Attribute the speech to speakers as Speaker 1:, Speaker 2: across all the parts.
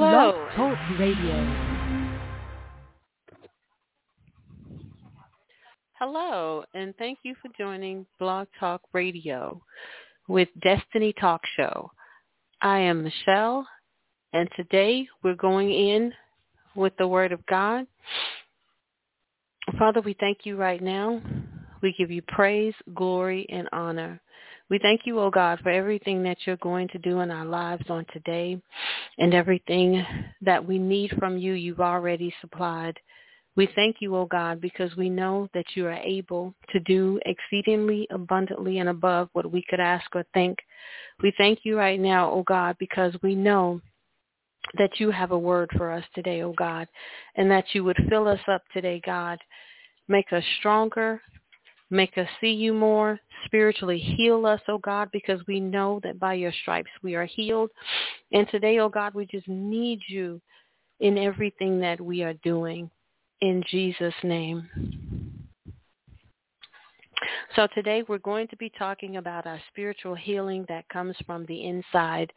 Speaker 1: Hello.
Speaker 2: Talk Radio.
Speaker 1: Hello, and thank you for joining Blog Talk Radio with Destiny Talk Show. I am Michelle, and today we're going in with the Word of God. Father, we thank you right now. We give you praise, glory, and honor. We thank you, oh God, for everything that you're going to do in our lives on today and everything that we need from you, you've already supplied. We thank you, O God, because we know that you are able to do exceedingly abundantly and above what we could ask or think. We thank you right now, O God, because we know that you have a word for us today, O God, and that you would fill us up today, God. Make us stronger. Make us see you more. Spiritually heal us, O God, because we know that by your stripes we are healed. And today, O God, we just need you in everything that we are doing in Jesus' name. So today we're going to be talking about our spiritual healing that comes from the inside,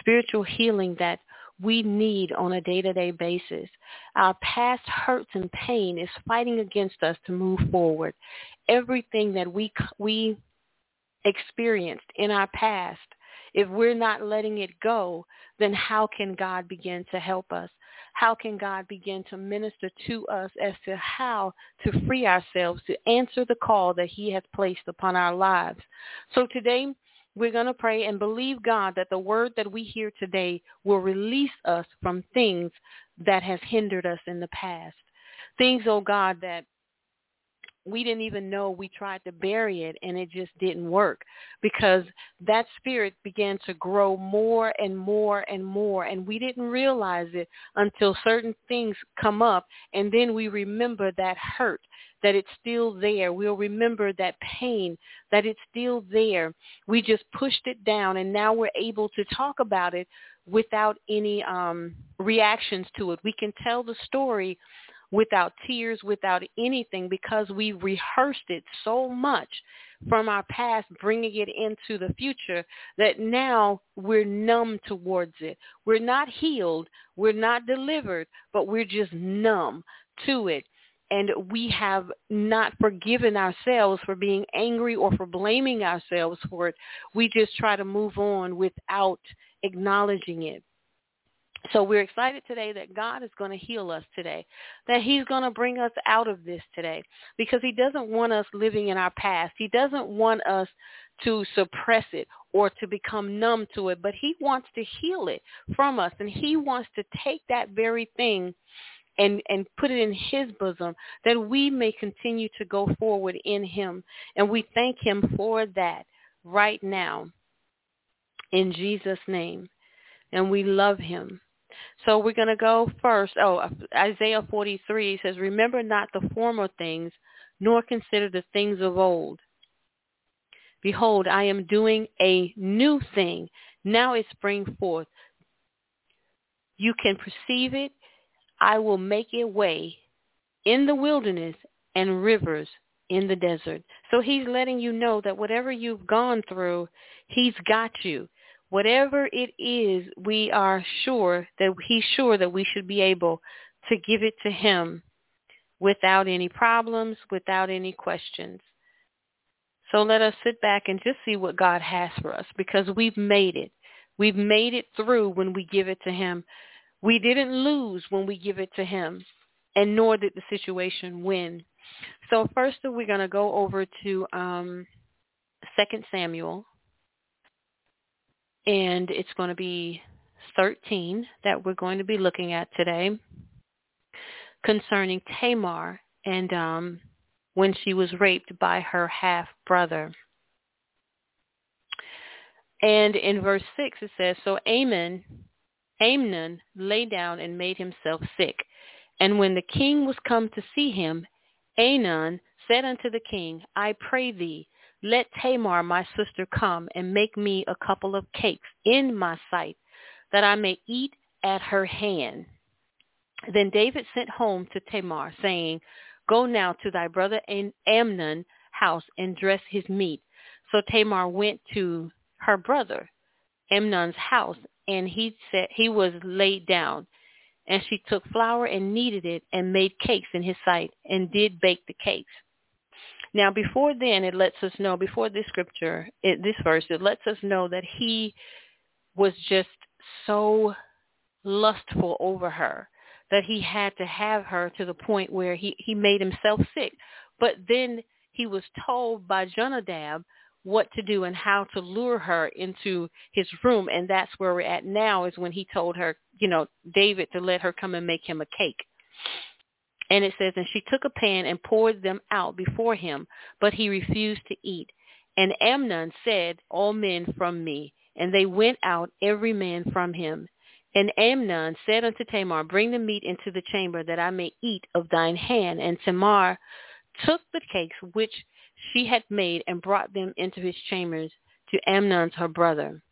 Speaker 1: spiritual healing that we need on a day-to-day basis. Our past hurts and pain is fighting against us to move forward. Everything that we we experienced in our past, if we're not letting it go, then how can God begin to help us? How can God begin to minister to us as to how to free ourselves to answer the call that he has placed upon our lives? So today, we're going to pray and believe God that the word that we hear today will release us from things that has hindered us in the past. Things, oh God, that we didn't even know we tried to bury it and it just didn't work because that spirit began to grow more and more and more and we didn't realize it until certain things come up and then we remember that hurt that it's still there we'll remember that pain that it's still there we just pushed it down and now we're able to talk about it without any um reactions to it we can tell the story without tears, without anything, because we rehearsed it so much from our past, bringing it into the future, that now we're numb towards it. We're not healed, we're not delivered, but we're just numb to it. And we have not forgiven ourselves for being angry or for blaming ourselves for it. We just try to move on without acknowledging it. So we're excited today that God is going to heal us today, that he's going to bring us out of this today because he doesn't want us living in our past. He doesn't want us to suppress it or to become numb to it, but he wants to heal it from us and he wants to take that very thing and and put it in his bosom that we may continue to go forward in him and we thank him for that right now in Jesus name and we love him so we're going to go first. Oh, Isaiah 43 says, Remember not the former things, nor consider the things of old. Behold, I am doing a new thing. Now it springs forth. You can perceive it. I will make it way in the wilderness and rivers in the desert. So he's letting you know that whatever you've gone through, he's got you whatever it is, we are sure that he's sure that we should be able to give it to him without any problems, without any questions. So let us sit back and just see what God has for us because we've made it. We've made it through when we give it to him. We didn't lose when we give it to him, and nor did the situation win. So first we're going to go over to um, 2 Samuel and it's going to be 13 that we're going to be looking at today concerning Tamar and um, when she was raped by her half-brother. And in verse 6 it says, So Amon, Amnon lay down and made himself sick. And when the king was come to see him, Amnon said unto the king, I pray thee, let Tamar my sister come and make me a couple of cakes in my sight, that I may eat at her hand. Then David sent home to Tamar, saying, Go now to thy brother Amnon house and dress his meat. So Tamar went to her brother Amnon's house, and he said he was laid down. And she took flour and kneaded it and made cakes in his sight and did bake the cakes. Now, before then, it lets us know, before this scripture, it, this verse, it lets us know that he was just so lustful over her that he had to have her to the point where he, he made himself sick. But then he was told by Jonadab what to do and how to lure her into his room. And that's where we're at now is when he told her, you know, David to let her come and make him a cake. And it says, and she took a pan and poured them out before him, but he refused to eat. And Amnon said, all men from me. And they went out, every man from him. And Amnon said unto Tamar, Bring the meat into the chamber, that I may eat of thine hand. And Tamar took the cakes which she had made and brought them into his chambers to Amnon's her brother.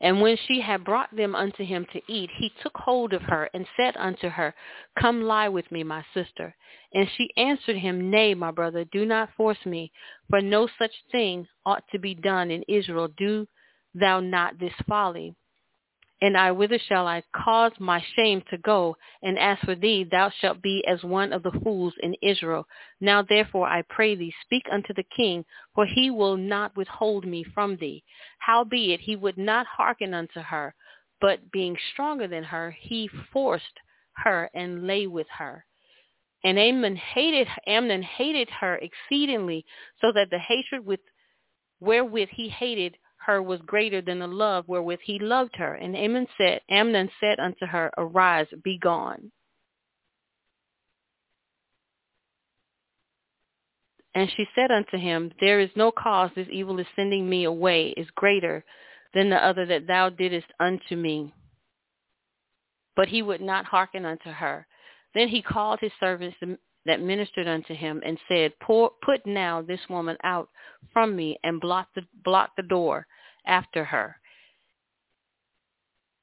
Speaker 1: And when she had brought them unto him to eat, he took hold of her and said unto her, Come lie with me, my sister. And she answered him, Nay, my brother, do not force me, for no such thing ought to be done in Israel. Do thou not this folly? And I, whither shall I cause my shame to go? And as for thee, thou shalt be as one of the fools in Israel. Now therefore I pray thee, speak unto the king, for he will not withhold me from thee. Howbeit he would not hearken unto her, but being stronger than her, he forced her and lay with her. And Amnon hated Amnon hated her exceedingly, so that the hatred with wherewith he hated her was greater than the love wherewith he loved her. And Amnon said, Amnon said unto her, Arise, be gone. And she said unto him, There is no cause this evil is sending me away is greater than the other that thou didst unto me. But he would not hearken unto her. Then he called his servants that ministered unto him and said, Put now this woman out from me and block the, block the door after her.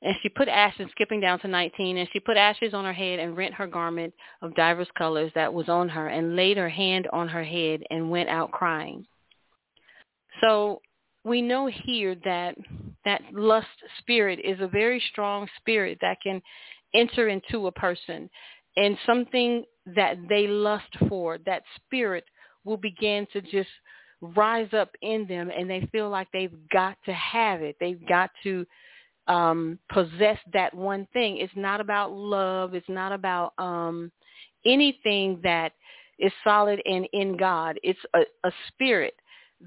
Speaker 1: And she put ashes, skipping down to 19, and she put ashes on her head and rent her garment of divers colors that was on her and laid her hand on her head and went out crying. So we know here that that lust spirit is a very strong spirit that can enter into a person and something that they lust for, that spirit will begin to just rise up in them and they feel like they've got to have it. They've got to um possess that one thing. It's not about love. It's not about um anything that is solid and in God. It's a, a spirit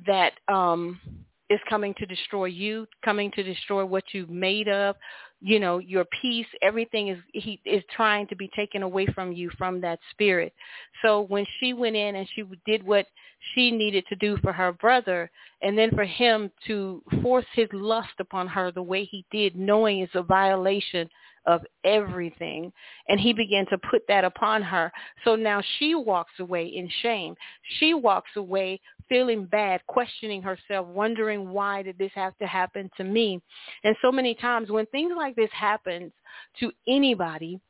Speaker 1: that um is coming to destroy you, coming to destroy what you've made of, you know your peace everything is he is trying to be taken away from you from that spirit. So when she went in and she did what she needed to do for her brother and then for him to force his lust upon her the way he did knowing it's a violation of everything and he began to put that upon her so now she walks away in shame she walks away feeling bad, questioning herself, wondering why did this have to happen to me? And so many times when things like this happens to anybody,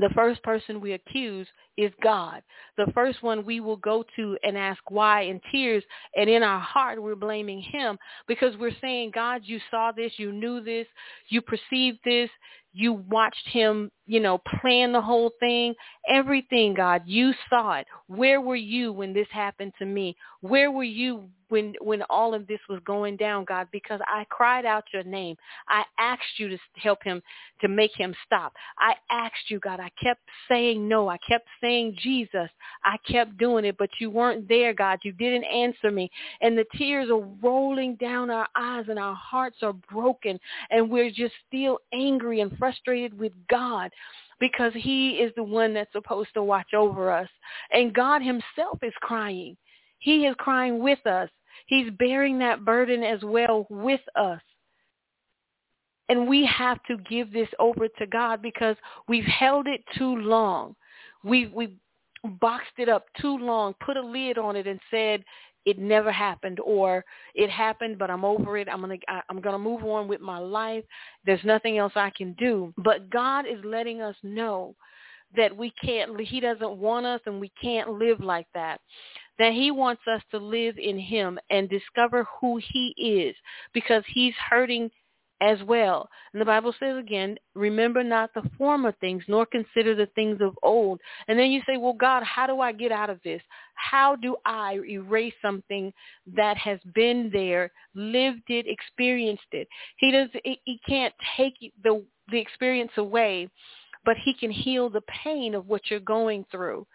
Speaker 1: the first person we accuse is God. The first one we will go to and ask why in tears. And in our heart, we're blaming him because we're saying, God, you saw this, you knew this, you perceived this, you watched him, you know, plan the whole thing. Everything, God, you saw it. Where were you when this happened to me? Where were you when when all of this was going down, God? Because I cried out your name. I asked you to help him to make him stop. I asked you, God. I kept saying no. I kept saying Jesus. I kept doing it, but you weren't there, God. You didn't answer me. And the tears are rolling down our eyes and our hearts are broken and we're just still angry and frustrated with God because he is the one that's supposed to watch over us. And God himself is crying. He is crying with us. He's bearing that burden as well with us. And we have to give this over to God because we've held it too long. We we boxed it up too long, put a lid on it and said, it never happened or it happened but I'm over it. I'm going to I'm going to move on with my life. There's nothing else I can do. But God is letting us know that we can't he doesn't want us and we can't live like that. that he wants us to live in him and discover who he is because he's hurting as well. And the Bible says again, remember not the former things, nor consider the things of old. And then you say, well, God, how do I get out of this? How do I erase something that has been there, lived it, experienced it? He does. He can't take the the experience away, but he can heal the pain of what you're going through.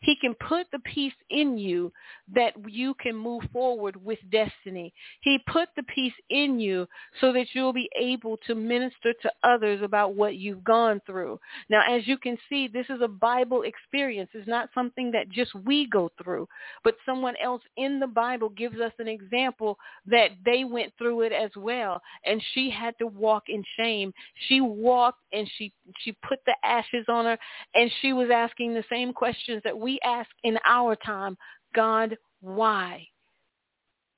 Speaker 1: He can put the peace in you that you can move forward with destiny. He put the peace in you so that you'll be able to minister to others about what you've gone through. Now, as you can see, this is a Bible experience. It's not something that just we go through, but someone else in the Bible gives us an example that they went through it as well. And she had to walk in shame. She walked and she, she put the ashes on her and she was asking the same questions that we we ask in our time, God, why?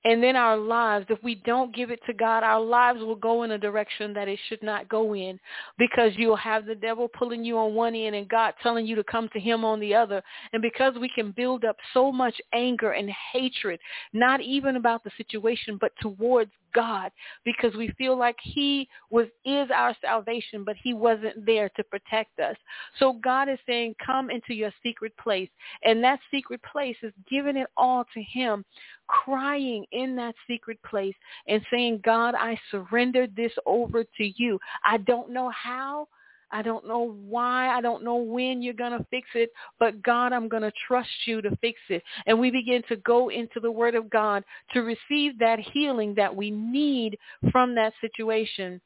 Speaker 1: And then our lives, if we don't give it to God, our lives will go in a direction that it should not go in because you'll have the devil pulling you on one end and God telling you to come to him on the other. And because we can build up so much anger and hatred, not even about the situation, but towards God because we feel like he was is our salvation, but he wasn't there to protect us. So God is saying, come into your secret place. And that secret place is giving it all to him, crying in that secret place and saying, God, I surrender this over to you. I don't know how. I don't know why. I don't know when you're going to fix it, but God, I'm going to trust you to fix it. And we begin to go into the word of God to receive that healing that we need from that situation.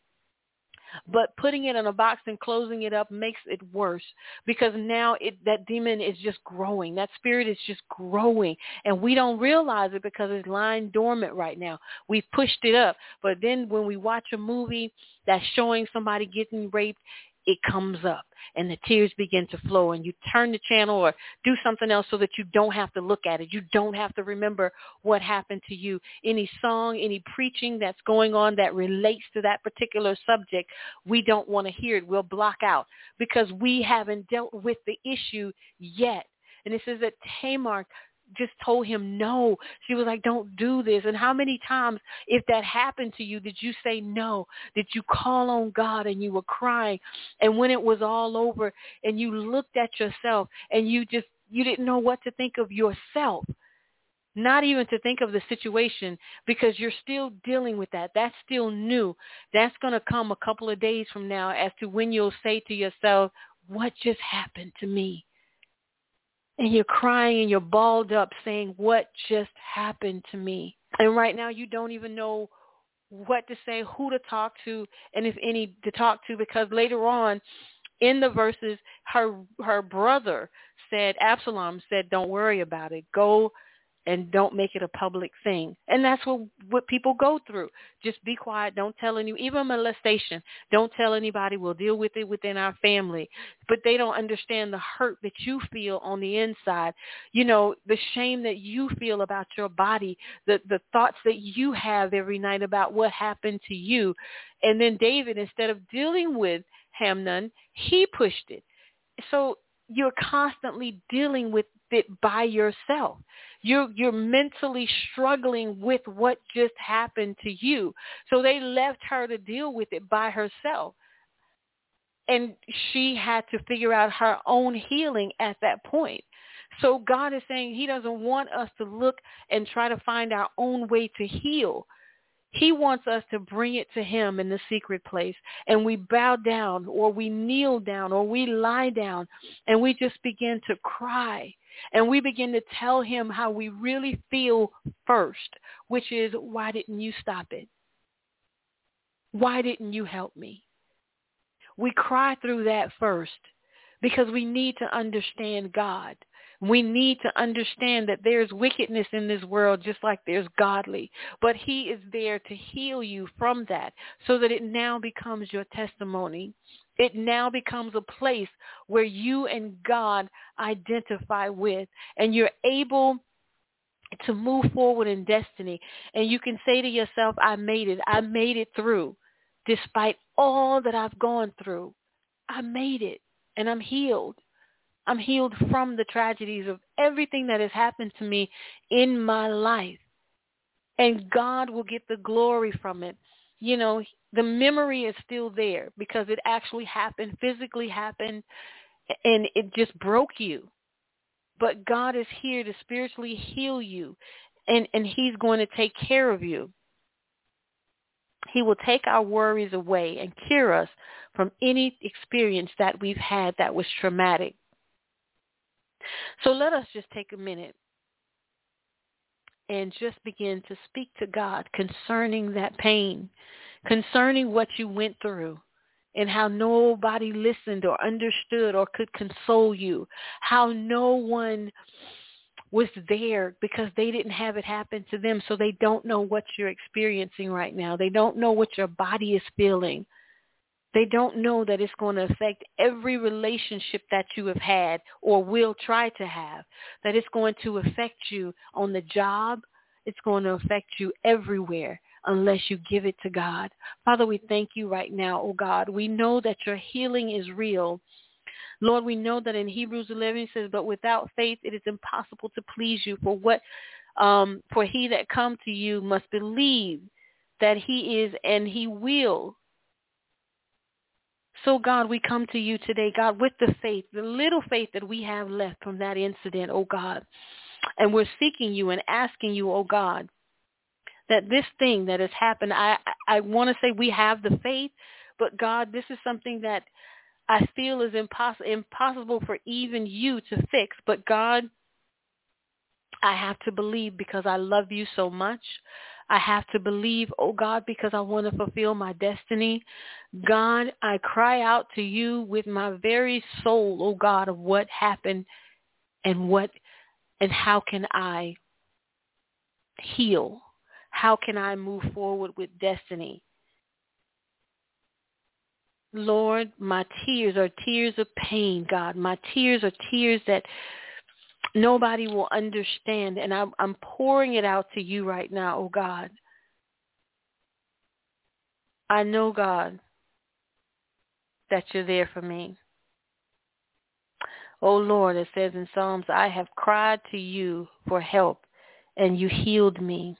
Speaker 1: But putting it in a box and closing it up makes it worse because now it, that demon is just growing. That spirit is just growing. And we don't realize it because it's lying dormant right now. We've pushed it up. But then when we watch a movie that's showing somebody getting raped, it comes up and the tears begin to flow and you turn the channel or do something else so that you don't have to look at it. You don't have to remember what happened to you. Any song, any preaching that's going on that relates to that particular subject, we don't want to hear it. We'll block out because we haven't dealt with the issue yet. And it says that Tamar just told him no. She was like, don't do this. And how many times, if that happened to you, did you say no? Did you call on God and you were crying? And when it was all over and you looked at yourself and you just, you didn't know what to think of yourself not even to think of the situation because you're still dealing with that. That's still new. That's going to come a couple of days from now as to when you'll say to yourself, what just happened to me? And you're crying and you're balled up saying, what just happened to me? And right now you don't even know what to say, who to talk to, and if any to talk to, because later on in the verses, her her brother said, Absalom said, don't worry about it. Go and don't make it a public thing. And that's what what people go through. Just be quiet. Don't tell any even molestation. Don't tell anybody. We'll deal with it within our family. But they don't understand the hurt that you feel on the inside. You know, the shame that you feel about your body, the the thoughts that you have every night about what happened to you. And then David, instead of dealing with Hamnon, he pushed it. So you're constantly dealing with it by yourself. You're you're mentally struggling with what just happened to you. So they left her to deal with it by herself. And she had to figure out her own healing at that point. So God is saying he doesn't want us to look and try to find our own way to heal. He wants us to bring it to him in the secret place and we bow down or we kneel down or we lie down and we just begin to cry and we begin to tell him how we really feel first, which is, why didn't you stop it? Why didn't you help me? We cry through that first because we need to understand God. We need to understand that there's wickedness in this world just like there's godly. But he is there to heal you from that so that it now becomes your testimony. It now becomes a place where you and God identify with and you're able to move forward in destiny. And you can say to yourself, I made it. I made it through. Despite all that I've gone through, I made it and I'm healed. I'm healed from the tragedies of everything that has happened to me in my life. And God will get the glory from it. You know, the memory is still there because it actually happened, physically happened, and it just broke you. But God is here to spiritually heal you, and, and he's going to take care of you. He will take our worries away and cure us from any experience that we've had that was traumatic. So let us just take a minute and just begin to speak to God concerning that pain, concerning what you went through and how nobody listened or understood or could console you, how no one was there because they didn't have it happen to them, so they don't know what you're experiencing right now. They don't know what your body is feeling. They don't know that it's going to affect every relationship that you have had or will try to have, that it's going to affect you on the job. It's going to affect you everywhere unless you give it to God. Father, we thank you right now, oh God. We know that your healing is real. Lord, we know that in Hebrews 11 it says, but without faith it is impossible to please you. For what, um, for he that come to you must believe that he is and he will so God, we come to you today, God, with the faith, the little faith that we have left from that incident, oh God. And we're seeking you and asking you, oh God, that this thing that has happened, I, I want to say we have the faith, but God, this is something that I feel is impossible, impossible for even you to fix. But God, I have to believe because I love you so much. I have to believe, oh God, because I want to fulfill my destiny. God, I cry out to you with my very soul, oh God, of what happened and what and how can I heal? How can I move forward with destiny? Lord, my tears are tears of pain, God. My tears are tears that nobody will understand. And I'm, I'm pouring it out to you right now, oh God. I know, God, that you're there for me. Oh Lord, it says in Psalms, I have cried to you for help and you healed me.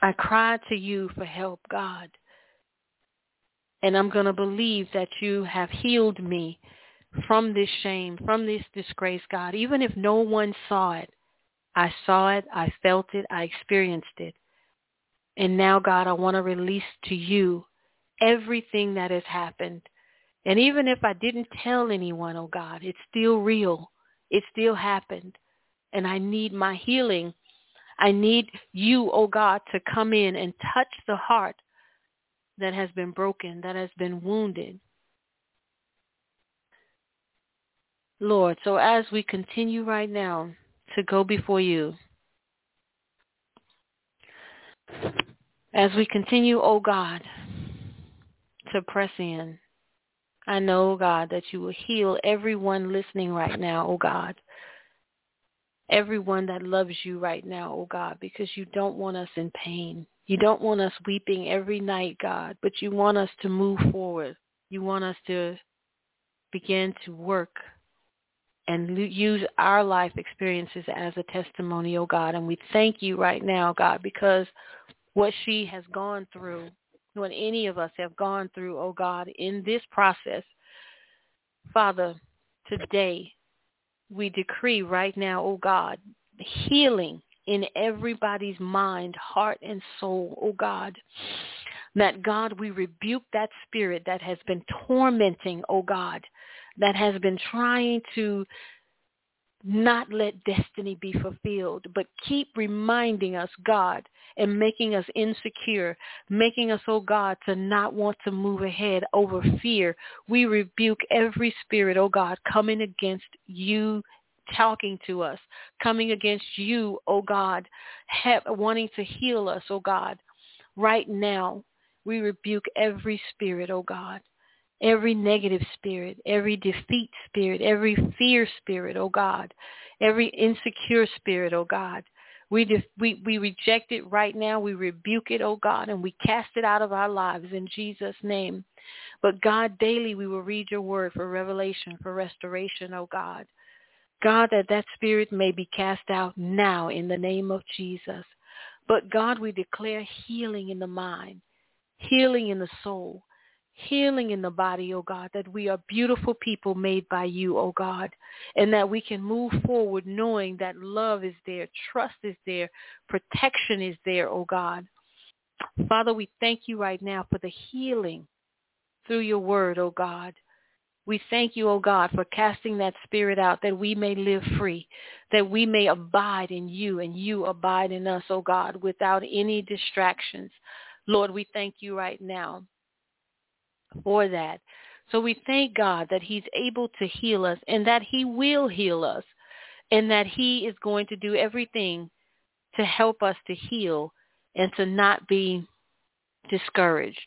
Speaker 1: I cried to you for help, God. And I'm going to believe that you have healed me from this shame, from this disgrace, God. Even if no one saw it, I saw it, I felt it, I experienced it. And now, God, I want to release to you everything that has happened. And even if I didn't tell anyone, oh God, it's still real. It still happened. And I need my healing. I need you, oh God, to come in and touch the heart that has been broken, that has been wounded. Lord, so as we continue right now to go before you, as we continue, oh God, to press in, I know, God, that you will heal everyone listening right now, oh God. Everyone that loves you right now, oh God, because you don't want us in pain. You don't want us weeping every night, God, but you want us to move forward. You want us to begin to work and use our life experiences as a testimony, oh God. And we thank you right now, God, because what she has gone through, what any of us have gone through, oh God, in this process, Father, today we decree right now, oh God, healing in everybody's mind, heart, and soul, oh God. That God, we rebuke that spirit that has been tormenting, oh God, that has been trying to not let destiny be fulfilled, but keep reminding us, God, and making us insecure, making us, oh God, to not want to move ahead over fear. We rebuke every spirit, oh God, coming against you talking to us, coming against you, oh God, have, wanting to heal us, oh God. Right now, we rebuke every spirit, oh God every negative spirit, every defeat spirit, every fear spirit, oh God, every insecure spirit, oh God. We, we, we reject it right now. We rebuke it, oh God, and we cast it out of our lives in Jesus' name. But God, daily we will read your word for revelation, for restoration, oh God. God, that that spirit may be cast out now in the name of Jesus. But God, we declare healing in the mind, healing in the soul, healing in the body, oh God, that we are beautiful people made by you, oh God, and that we can move forward knowing that love is there, trust is there, protection is there, oh God. Father, we thank you right now for the healing through your word, oh God. We thank you, O God, for casting that spirit out that we may live free, that we may abide in you and you abide in us, O God, without any distractions. Lord, we thank you right now for that. So we thank God that he's able to heal us and that he will heal us and that he is going to do everything to help us to heal and to not be discouraged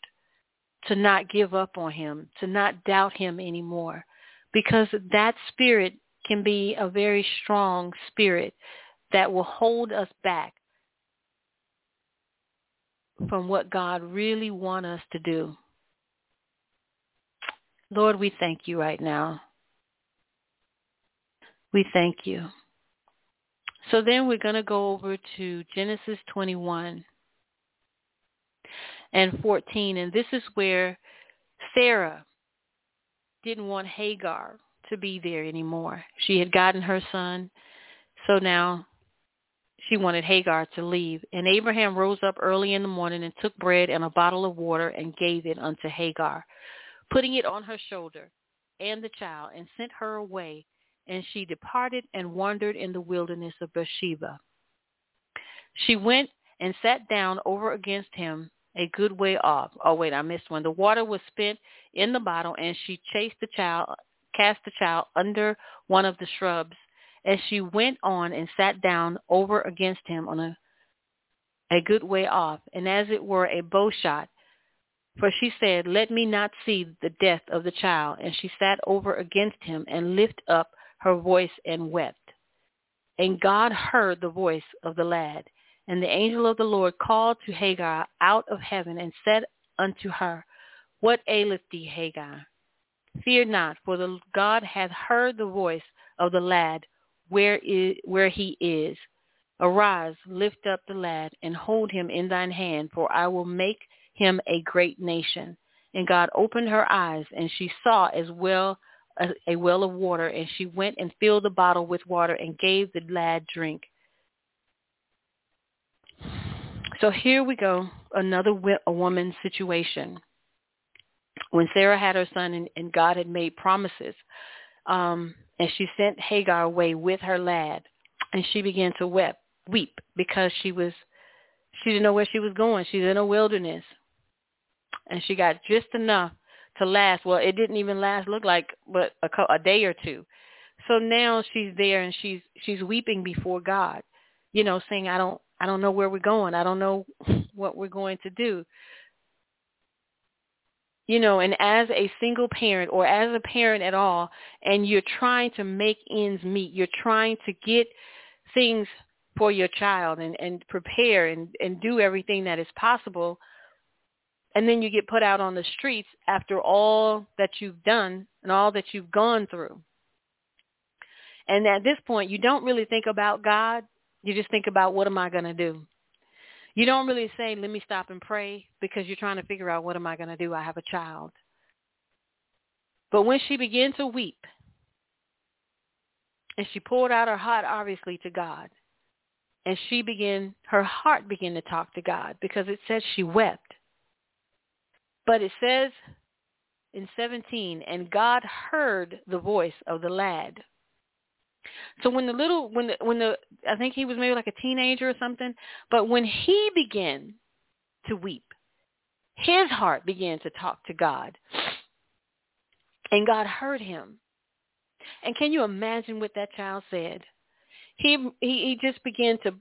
Speaker 1: to not give up on him, to not doubt him anymore, because that spirit can be a very strong spirit that will hold us back from what God really wants us to do. Lord, we thank you right now. We thank you. So then we're going to go over to Genesis 21 and 14. And this is where Sarah didn't want Hagar to be there anymore. She had gotten her son, so now she wanted Hagar to leave. And Abraham rose up early in the morning and took bread and a bottle of water and gave it unto Hagar, putting it on her shoulder and the child, and sent her away. And she departed and wandered in the wilderness of Beersheba. She went and sat down over against him a good way off. Oh wait, I missed one. The water was spent in the bottle, and she chased the child, cast the child under one of the shrubs. As she went on and sat down over against him on a a good way off, and as it were a bow shot. For she said, Let me not see the death of the child. And she sat over against him and lifted up her voice and wept. And God heard the voice of the lad. And the angel of the Lord called to Hagar out of heaven and said unto her, What aileth thee, Hagar? Fear not, for the God hath heard the voice of the lad where, is, where he is. Arise, lift up the lad, and hold him in thine hand, for I will make him a great nation. And God opened her eyes, and she saw as well a, a well of water, and she went and filled the bottle with water and gave the lad drink. So here we go, another a woman situation. When Sarah had her son and, and God had made promises, um, and she sent Hagar away with her lad, and she began to weep, weep because she was, she didn't know where she was going. She's in a wilderness, and she got just enough to last. Well, it didn't even last. Look like but a, a day or two. So now she's there and she's she's weeping before God, you know, saying, "I don't I don't know where we're going. I don't know what we're going to do. You know, and as a single parent or as a parent at all, and you're trying to make ends meet, you're trying to get things for your child and, and prepare and, and do everything that is possible, and then you get put out on the streets after all that you've done and all that you've gone through. And at this point, you don't really think about God. You just think about what am I going to do? You don't really say, let me stop and pray because you're trying to figure out what am I going to do? I have a child. But when she began to weep and she poured out her heart obviously to God and she began, her heart began to talk to God because it says she wept. But it says in 17, and God heard the voice of the lad so when the little when the when the I think he was maybe like a teenager or something, but when he began to weep, his heart began to talk to God. And God heard him. And can you imagine what that child said? He he, he just began to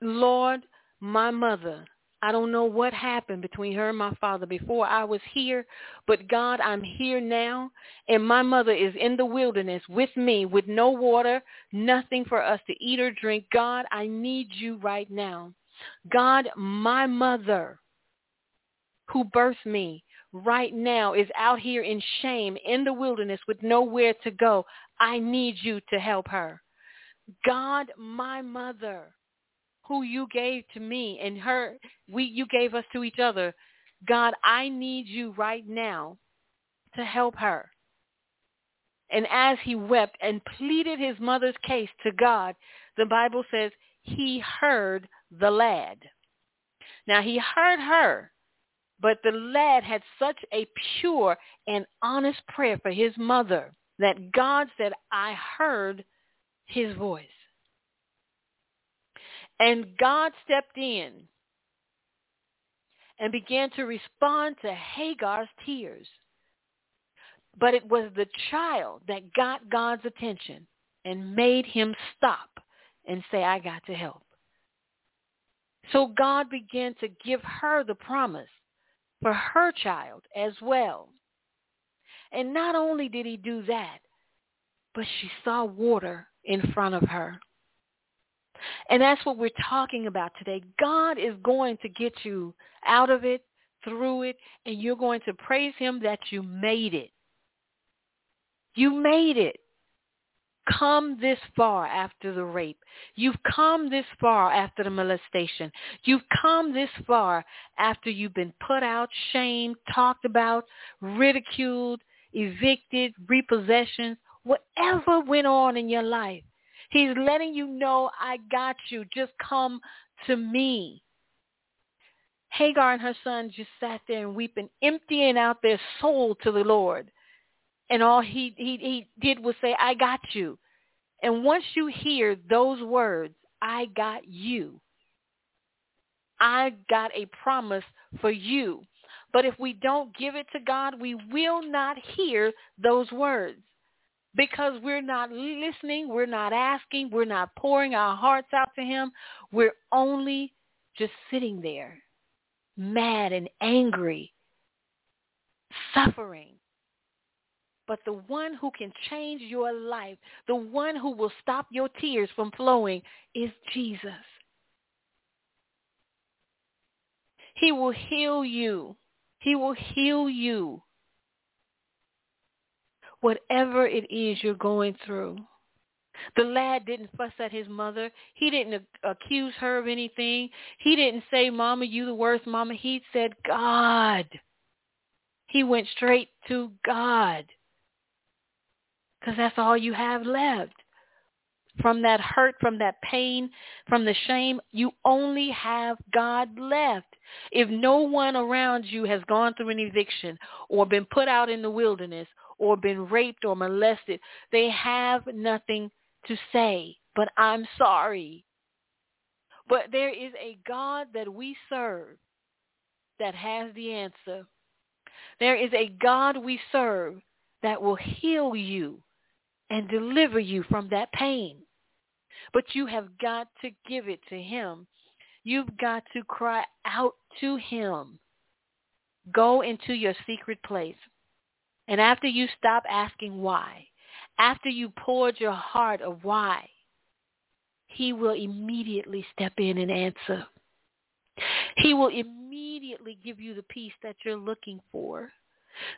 Speaker 1: Lord, my mother, I don't know what happened between her and my father before I was here, but God, I'm here now, and my mother is in the wilderness with me with no water, nothing for us to eat or drink. God, I need you right now. God, my mother who birthed me right now is out here in shame in the wilderness with nowhere to go. I need you to help her. God, my mother who you gave to me and her we you gave us to each other. God, I need you right now to help her. And as he wept and pleaded his mother's case to God, the Bible says he heard the lad. Now he heard her, but the lad had such a pure and honest prayer for his mother that God said, I heard his voice. And God stepped in and began to respond to Hagar's tears. But it was the child that got God's attention and made him stop and say, I got to help. So God began to give her the promise for her child as well. And not only did he do that, but she saw water in front of her. And that's what we're talking about today. God is going to get you out of it, through it, and you're going to praise him that you made it. You made it. Come this far after the rape. You've come this far after the molestation. You've come this far after you've been put out, shamed, talked about, ridiculed, evicted, repossessions, whatever went on in your life. He's letting you know, I got you. Just come to me. Hagar and her son just sat there and weeping, emptying out their soul to the Lord. And all he, he, he did was say, I got you. And once you hear those words, I got you, I got a promise for you. But if we don't give it to God, we will not hear those words because we're not listening, we're not asking, we're not pouring our hearts out to him. We're only just sitting there, mad and angry, suffering. But the one who can change your life, the one who will stop your tears from flowing is Jesus. He will heal you. He will heal you whatever it is you're going through. The lad didn't fuss at his mother. He didn't accuse her of anything. He didn't say, Mama, you the worst, Mama. He said, God. He went straight to God. Because that's all you have left. From that hurt, from that pain, from the shame, you only have God left. If no one around you has gone through an eviction or been put out in the wilderness or been raped or molested, they have nothing to say, but I'm sorry. But there is a God that we serve that has the answer. There is a God we serve that will heal you and deliver you from that pain. But you have got to give it to him. You've got to cry out to him. Go into your secret place. And after you stop asking why, after you poured your heart of why, he will immediately step in and answer. He will immediately give you the peace that you're looking for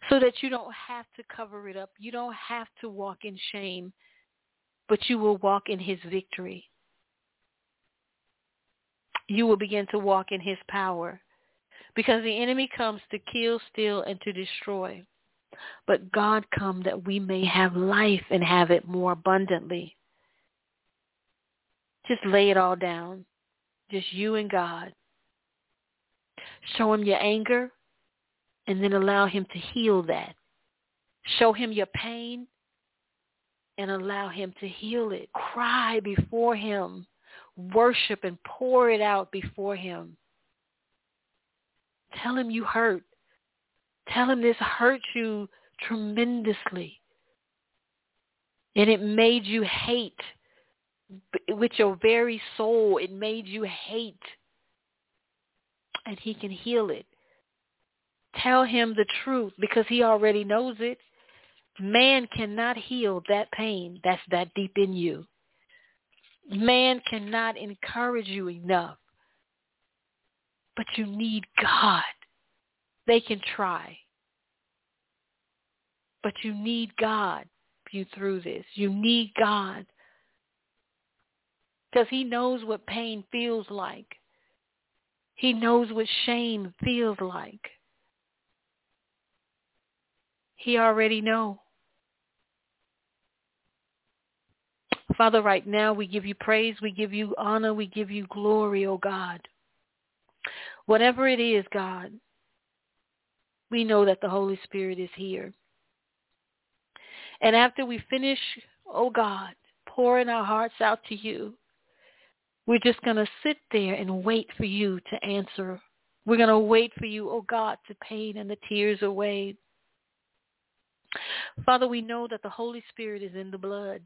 Speaker 1: so that you don't have to cover it up. You don't have to walk in shame, but you will walk in his victory. You will begin to walk in his power because the enemy comes to kill, steal, and to destroy. But God come that we may have life and have it more abundantly. Just lay it all down. Just you and God. Show him your anger and then allow him to heal that. Show him your pain and allow him to heal it. Cry before him. Worship and pour it out before him. Tell him you hurt. Tell him this hurt you tremendously. And it made you hate with your very soul. It made you hate. and he can heal it. Tell him the truth because he already knows it. Man cannot heal that pain that's that deep in you. Man cannot encourage you enough. But you need God. They can try. But you need God you through this. You need God. Because he knows what pain feels like. He knows what shame feels like. He already know. Father, right now we give you praise, we give you honor, we give you glory, O oh God. Whatever it is, God, we know that the Holy Spirit is here. And after we finish, oh God, pouring our hearts out to you, we're just going to sit there and wait for you to answer. We're going to wait for you, oh God, to pain and the tears away. Father, we know that the Holy Spirit is in the blood.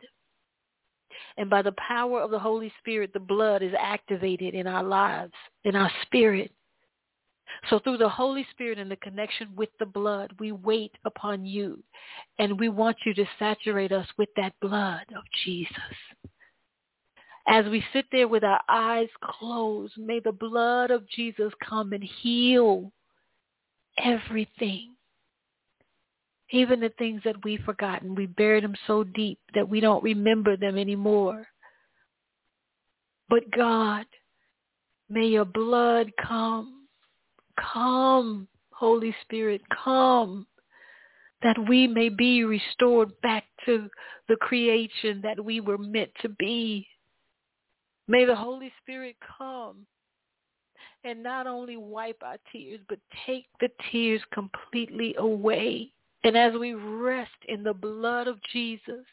Speaker 1: And by the power of the Holy Spirit, the blood is activated in our lives, in our spirit. So through the Holy Spirit and the connection with the blood, we wait upon you. And we want you to saturate us with that blood of Jesus. As we sit there with our eyes closed, may the blood of Jesus come and heal everything. Even the things that we've forgotten. We buried them so deep that we don't remember them anymore. But God, may your blood come Come, Holy Spirit, come, that we may be restored back to the creation that we were meant to be. May the Holy Spirit come and not only wipe our tears, but take the tears completely away. And as we rest in the blood of Jesus,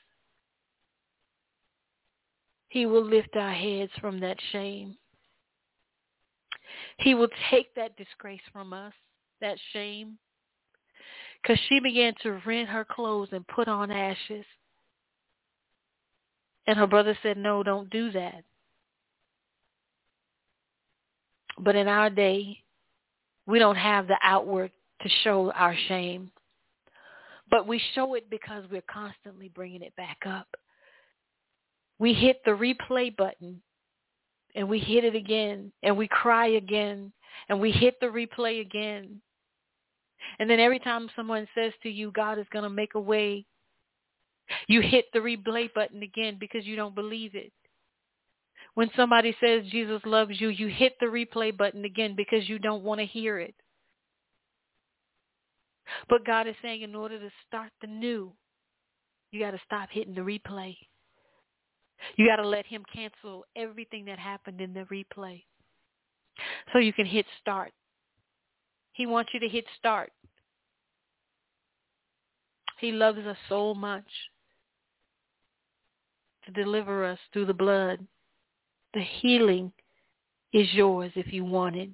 Speaker 1: he will lift our heads from that shame. He will take that disgrace from us, that shame. Because she began to rent her clothes and put on ashes. And her brother said, no, don't do that. But in our day, we don't have the outward to show our shame. But we show it because we're constantly bringing it back up. We hit the replay button and we hit it again and we cry again and we hit the replay again. And then every time someone says to you, God is going to make a way, you hit the replay button again because you don't believe it. When somebody says Jesus loves you, you hit the replay button again because you don't want to hear it. But God is saying in order to start the new, you got to stop hitting the replay. You got to let him cancel everything that happened in the replay. So you can hit start. He wants you to hit start. He loves us so much to deliver us through the blood. The healing is yours if you want it.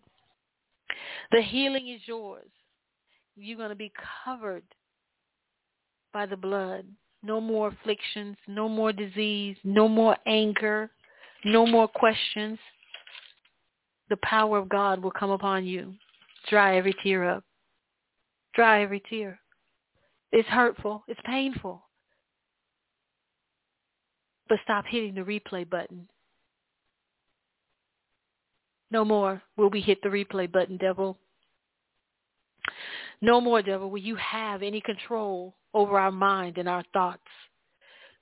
Speaker 1: The healing is yours. You're going to be covered by the blood. No more afflictions, no more disease, no more anger, no more questions. The power of God will come upon you. Dry every tear up. Dry every tear. It's hurtful. It's painful. But stop hitting the replay button. No more will we hit the replay button, devil. No more, devil, will you have any control over our mind and our thoughts.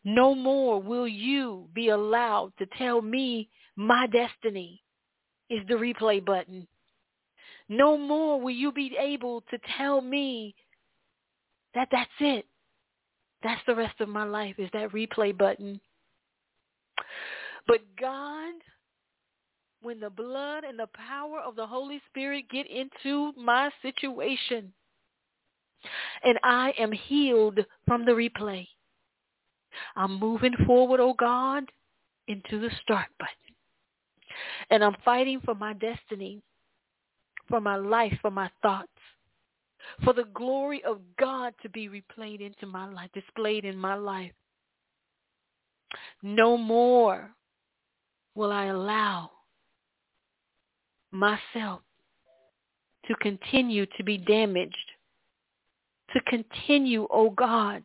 Speaker 1: No more will you be allowed to tell me my destiny is the replay button. No more will you be able to tell me that that's it. That's the rest of my life is that replay button. But God, when the blood and the power of the Holy Spirit get into my situation, and I am healed from the replay. I'm moving forward, oh God, into the start button. And I'm fighting for my destiny, for my life, for my thoughts, for the glory of God to be replayed into my life, displayed in my life. No more will I allow myself to continue to be damaged, to continue, oh God,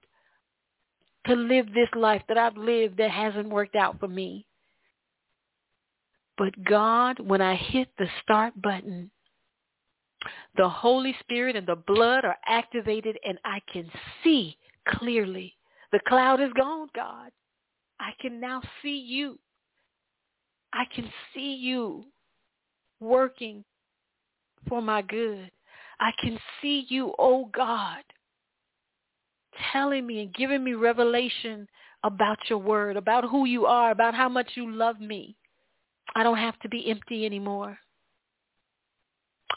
Speaker 1: to live this life that I've lived that hasn't worked out for me. But God, when I hit the start button, the Holy Spirit and the blood are activated and I can see clearly. The cloud is gone, God. I can now see you. I can see you working for my good. I can see you, oh God, telling me and giving me revelation about your word, about who you are, about how much you love me. I don't have to be empty anymore.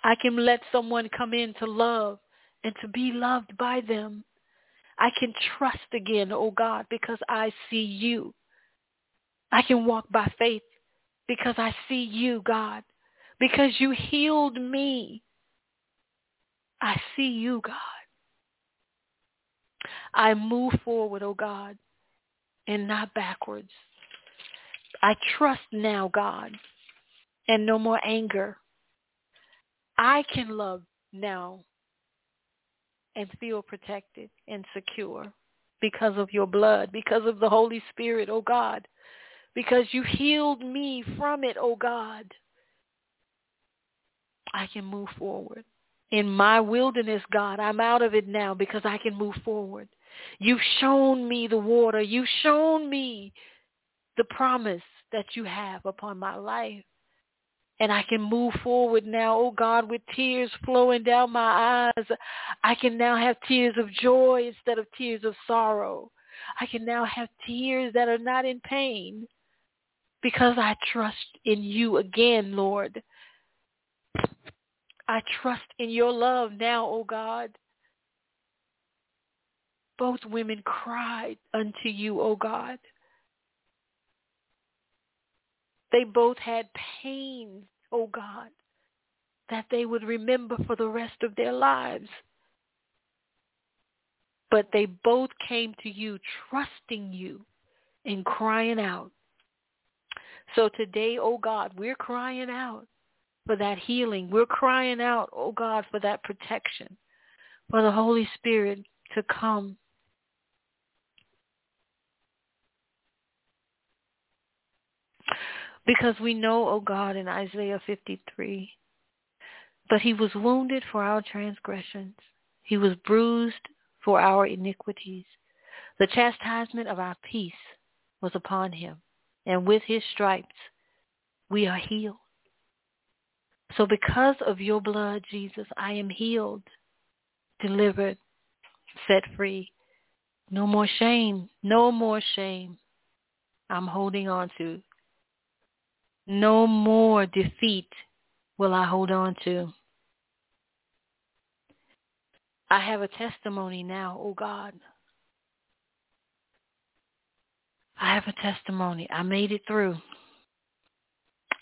Speaker 1: I can let someone come in to love and to be loved by them. I can trust again, oh God, because I see you. I can walk by faith because I see you, God, because you healed me. I see you, God. I move forward, oh God, and not backwards. I trust now, God, and no more anger. I can love now and feel protected and secure because of your blood, because of the Holy Spirit, oh God, because you healed me from it, oh God. I can move forward. In my wilderness, God, I'm out of it now because I can move forward. You've shown me the water. You've shown me the promise that you have upon my life. And I can move forward now, oh God, with tears flowing down my eyes. I can now have tears of joy instead of tears of sorrow. I can now have tears that are not in pain because I trust in you again, Lord. I trust in your love now, O God. Both women cried unto you, O God. They both had pain, O God, that they would remember for the rest of their lives. But they both came to you trusting you and crying out. So today, O God, we're crying out for that healing. We're crying out, oh God, for that protection, for the Holy Spirit to come Because we know, O oh God, in Isaiah 53, but he was wounded for our transgressions. He was bruised for our iniquities. The chastisement of our peace was upon him, and with his stripes we are healed. So because of your blood, Jesus, I am healed, delivered, set free. No more shame. No more shame. I'm holding on to. No more defeat will I hold on to. I have a testimony now, oh God. I have a testimony. I made it through.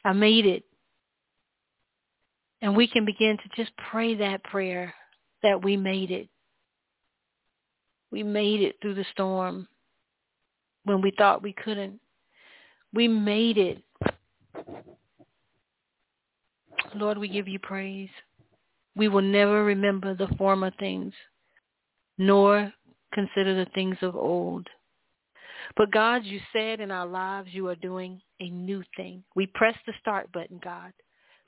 Speaker 1: I made it. And we can begin to just pray that prayer that we made it. We made it through the storm when we thought we couldn't. We made it. Lord, we give you praise. We will never remember the former things, nor consider the things of old. But God, you said in our lives you are doing a new thing. We press the start button, God.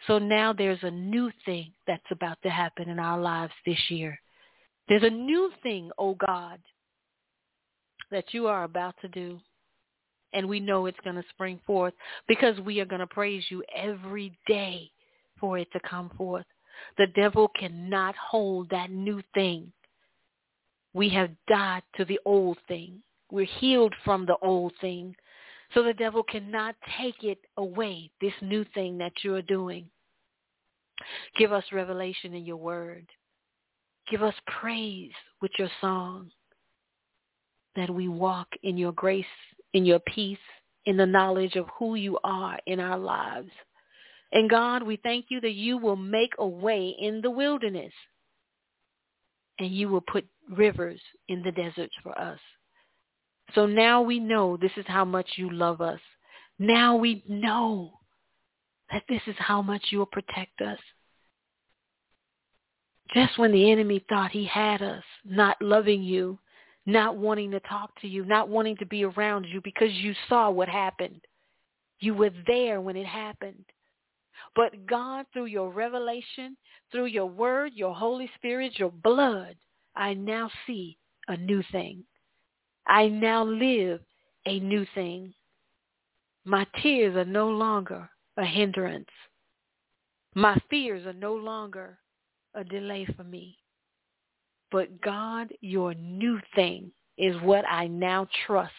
Speaker 1: So now there's a new thing that's about to happen in our lives this year. There's a new thing, oh God, that you are about to do. And we know it's going to spring forth because we are going to praise you every day for it to come forth. The devil cannot hold that new thing. We have died to the old thing. We're healed from the old thing. So the devil cannot take it away, this new thing that you're doing. Give us revelation in your word. Give us praise with your song that we walk in your grace, in your peace, in the knowledge of who you are in our lives. And God, we thank you that you will make a way in the wilderness and you will put rivers in the deserts for us. So now we know this is how much you love us. Now we know that this is how much you will protect us. Just when the enemy thought he had us, not loving you, not wanting to talk to you, not wanting to be around you because you saw what happened. You were there when it happened. But God, through your revelation, through your word, your Holy Spirit, your blood, I now see a new thing. I now live a new thing. My tears are no longer a hindrance. My fears are no longer a delay for me. But God, your new thing is what I now trust.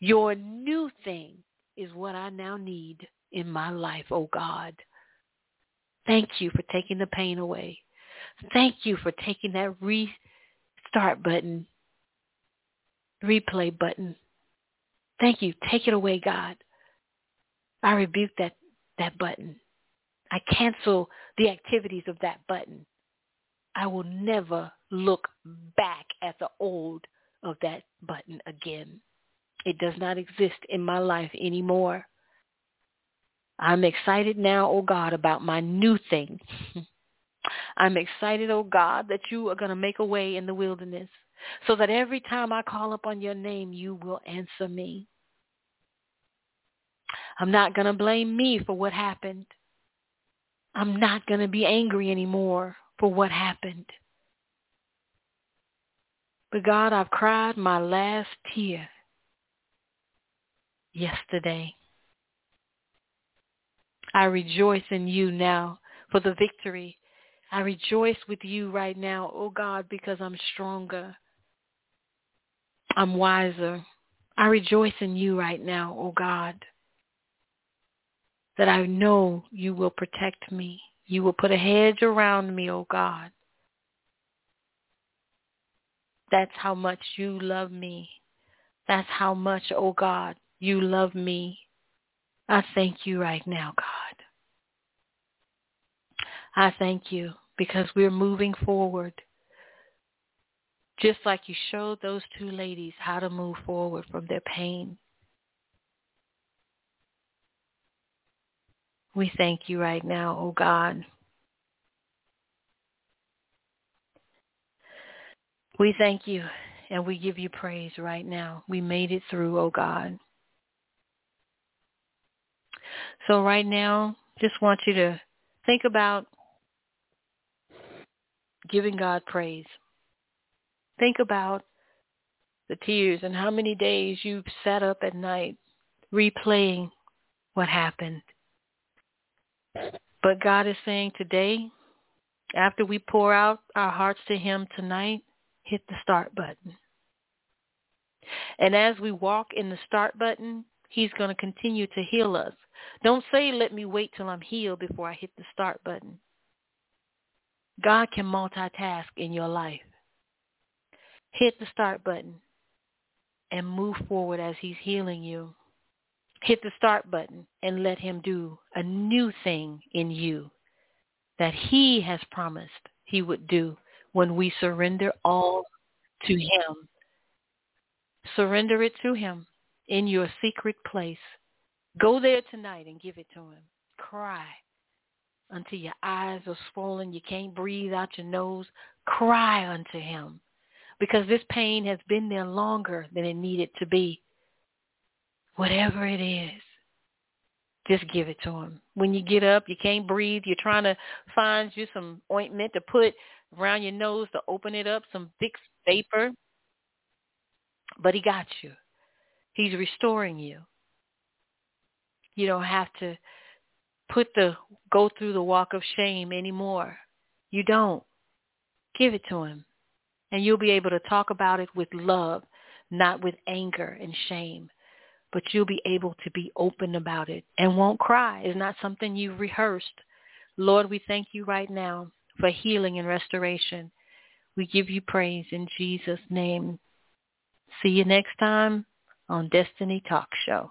Speaker 1: Your new thing is what I now need in my life, oh God. Thank you for taking the pain away. Thank you for taking that restart button, replay button. Thank you. Take it away, God. I rebuke that, that button. I cancel the activities of that button. I will never look back at the old of that button again. It does not exist in my life anymore. I'm excited now, oh God, about my new thing. I'm excited, oh God, that you are going to make a way in the wilderness so that every time I call upon your name, you will answer me. I'm not going to blame me for what happened. I'm not going to be angry anymore for what happened. But God, I've cried my last tear yesterday. I rejoice in you now for the victory. I rejoice with you right now, oh God, because I'm stronger. I'm wiser. I rejoice in you right now, oh God, that I know you will protect me. You will put a hedge around me, oh God. That's how much you love me. That's how much, oh God, you love me. I thank you right now, God. I thank you because we're moving forward. Just like you showed those two ladies how to move forward from their pain. We thank you right now, oh God. We thank you and we give you praise right now. We made it through, oh God. So right now, just want you to think about giving God praise. Think about the tears and how many days you've sat up at night replaying what happened. But God is saying today, after we pour out our hearts to him tonight, hit the start button. And as we walk in the start button, he's going to continue to heal us. Don't say, let me wait till I'm healed before I hit the start button. God can multitask in your life. Hit the start button and move forward as he's healing you. Hit the start button and let him do a new thing in you that he has promised he would do when we surrender all to him. Surrender it to him in your secret place. Go there tonight and give it to him. Cry until your eyes are swollen, you can't breathe out your nose, cry unto him because this pain has been there longer than it needed to be. Whatever it is, just give it to him. When you get up, you can't breathe, you're trying to find you some ointment to put around your nose to open it up, some Vicks vapor. But he got you. He's restoring you. You don't have to put the go through the walk of shame anymore. You don't. Give it to him. And you'll be able to talk about it with love, not with anger and shame. But you'll be able to be open about it and won't cry. It's not something you've rehearsed. Lord, we thank you right now for healing and restoration. We give you praise in Jesus' name. See you next time on Destiny Talk Show.